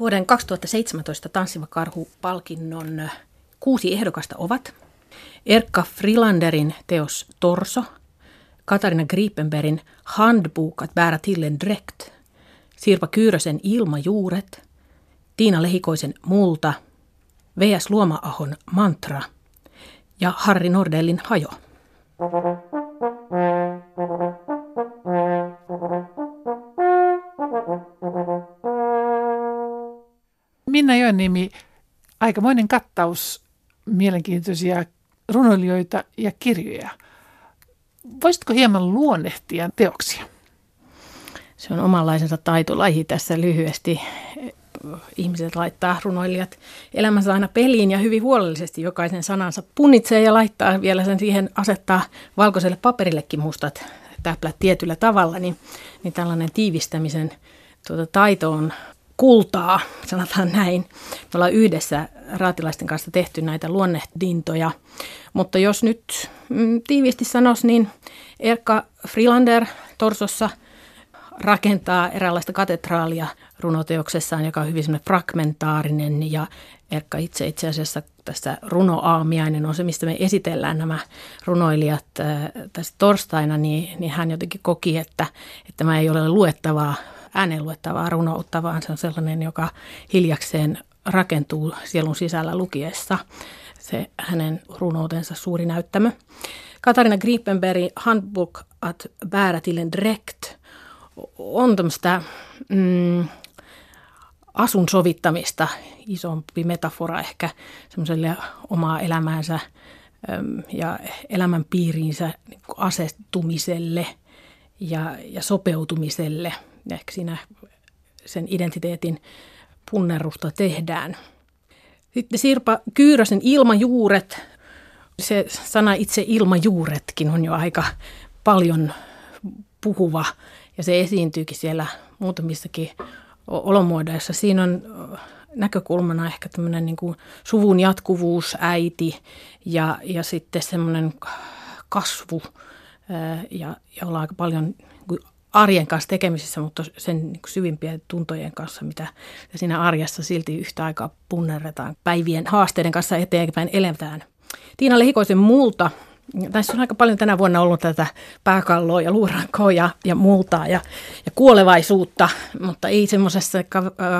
Vuoden 2017 Tanssiva karhu-palkinnon kuusi ehdokasta ovat Erkka Frilanderin teos Torso, Katarina Griepenbergin Handbok att bära till en dräkt, Sirpa Kyyrösen Ilmajuuret, Tiina Lehikoisen Multa, V.S. Luoma-ahon Mantra ja Harri Nordellin Hajo. Minna Joennimi, aikamoinen kattaus mielenkiintoisia runoilijoita ja kirjoja. Voisitko hieman luonnehtia teoksia? Se on omanlaisensa taitolaji tässä lyhyesti. Ihmiset laittaa runoilijat elämänsä aina peliin ja hyvin huolellisesti jokaisen sanansa punnitsee ja laittaa vielä sen siihen asettaa valkoiselle paperillekin mustat täplät tietyllä tavalla, niin, niin tällainen tiivistämisen tuota, taito on kultaa, sanotaan näin. Me ollaan yhdessä raatilaisten kanssa tehty näitä luonnehdintoja, mutta jos nyt mm, tiiviisti sanois, niin Erkka Frilander Torsossa rakentaa eräänlaista katedraalia runoteoksessaan, joka on hyvin semmoinen fragmentaarinen ja Erkka itse itse asiassa tässä runoaamiainen on se, mistä me esitellään nämä runoilijat äh, tässä torstaina, niin, niin hän jotenkin koki, että, että tämä ei ole luettavaa ääneen luettavaa runoutta, vaan se on sellainen, joka hiljakseen rakentuu sielun sisällä lukiessa. Se hänen runoutensa suuri näyttämö. Katarina Griepenberg, Handbook at bära till en dräkt, on tämmöistä mm, asun sovittamista, isompi metafora ehkä semmoiselle omaa elämäänsä ja elämän piiriinsä niin asettumiselle ja, ja sopeutumiselle – ehkä siinä sen identiteetin punnerusta tehdään. Sitten Sirpa Kyyrösen ilmajuuret, se sana itse ilmajuuretkin on jo aika paljon puhuva ja se esiintyykin siellä muutamissakin olomuodoissa. Siinä on näkökulmana ehkä tämmöinen niin kuin suvun jatkuvuus, äiti ja, ja sitten semmoinen kasvu ja, ja ollaan aika paljon arjen kanssa tekemisissä, mutta sen niin syvimpien tuntojen kanssa, mitä siinä arjessa silti yhtä aikaa punnerretaan. Päivien haasteiden kanssa eteenpäin eletään. Tiina Lehikoisen multa. Tässä on aika paljon tänä vuonna ollut tätä pääkalloa ja luurankoa ja, ja multaa ja, ja kuolevaisuutta, mutta ei semmoisessa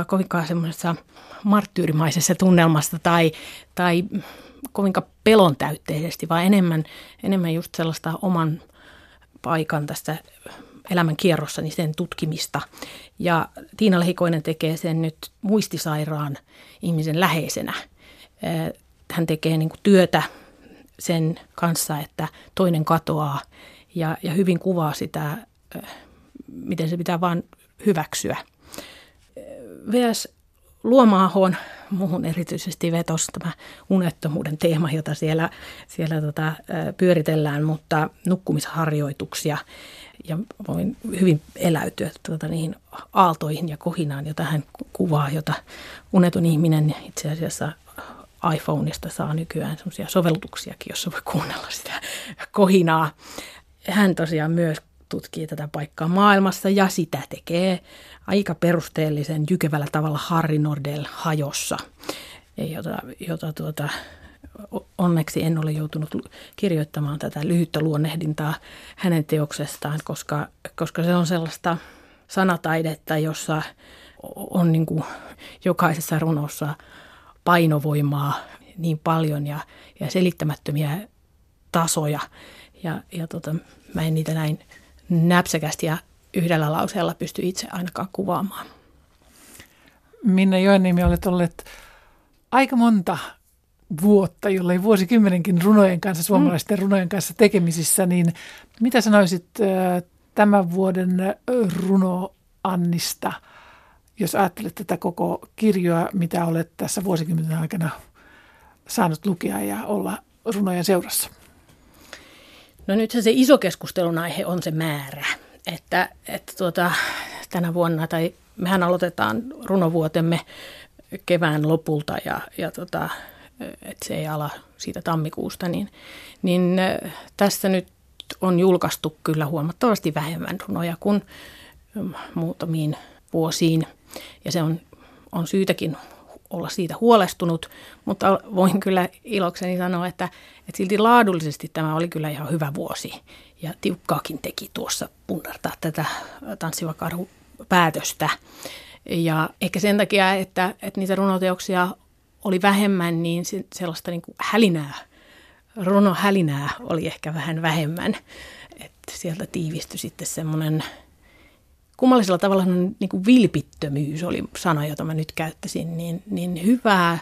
kovinkaan semmoisessa marttyyrimaisessa tunnelmassa tai, tai kovinkaan pelon täytteisesti, vaan enemmän, enemmän just sellaista oman paikan tästä elämän kierrossa, niin sen tutkimista. Ja Tiina Lehikoinen tekee sen nyt muistisairaan ihmisen läheisenä. Hän tekee niin työtä sen kanssa, että toinen katoaa ja, ja hyvin kuvaa sitä, miten se pitää vain hyväksyä. VS Luomaahoon muuhun erityisesti vetos tämä unettomuuden teema, jota siellä, siellä tota, pyöritellään, mutta nukkumisharjoituksia ja voin hyvin eläytyä tuota, niihin aaltoihin ja kohinaan, jota hän kuvaa, jota uneton ihminen itse asiassa iPhoneista saa nykyään semmoisia sovellutuksiakin, jossa voi kuunnella sitä kohinaa. Hän tosiaan myös tutkii tätä paikkaa maailmassa ja sitä tekee aika perusteellisen jykevällä tavalla Harri Nordell hajossa, jota, jota tuota, onneksi en ole joutunut kirjoittamaan tätä lyhyttä luonnehdintaa hänen teoksestaan, koska, koska se on sellaista sanataidetta, jossa on niin kuin jokaisessa runossa painovoimaa niin paljon ja, ja selittämättömiä tasoja. Ja, ja tota, mä en niitä näin näpsäkästi ja yhdellä lauseella pysty itse ainakaan kuvaamaan. Minne Joenniemi olet olleet aika monta vuotta, jollei vuosikymmenenkin runojen kanssa, suomalaisten mm. runojen kanssa tekemisissä, niin mitä sanoisit tämän vuoden runo Annista, jos ajattelet tätä koko kirjoa, mitä olet tässä vuosikymmenen aikana saanut lukea ja olla runojen seurassa? No nyt se iso keskustelun aihe on se määrä, että, että tuota, tänä vuonna, tai mehän aloitetaan runovuotemme kevään lopulta ja, ja tota, että se ei ala siitä tammikuusta, niin, niin tässä nyt on julkaistu kyllä huomattavasti vähemmän runoja kuin mm, muutamiin vuosiin. Ja se on, on syytäkin olla siitä huolestunut, mutta voin kyllä ilokseni sanoa, että, että silti laadullisesti tämä oli kyllä ihan hyvä vuosi. Ja tiukkaakin teki tuossa punnartaa tätä tanssiva karhu päätöstä. Ja ehkä sen takia, että, että niitä runoteoksia oli vähemmän, niin sellaista niin kuin hälinää, runohälinää oli ehkä vähän vähemmän. Että sieltä tiivistyi sitten semmoinen kummallisella tavalla niin kuin vilpittömyys oli sana, jota mä nyt käyttäisin, niin, niin hyvää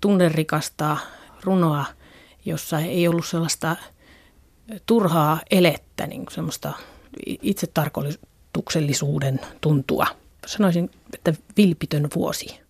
tunnerikasta runoa, jossa ei ollut sellaista turhaa elettä, niin kuin semmoista itsetarkoituksellisuuden tuntua. Sanoisin, että vilpitön vuosi.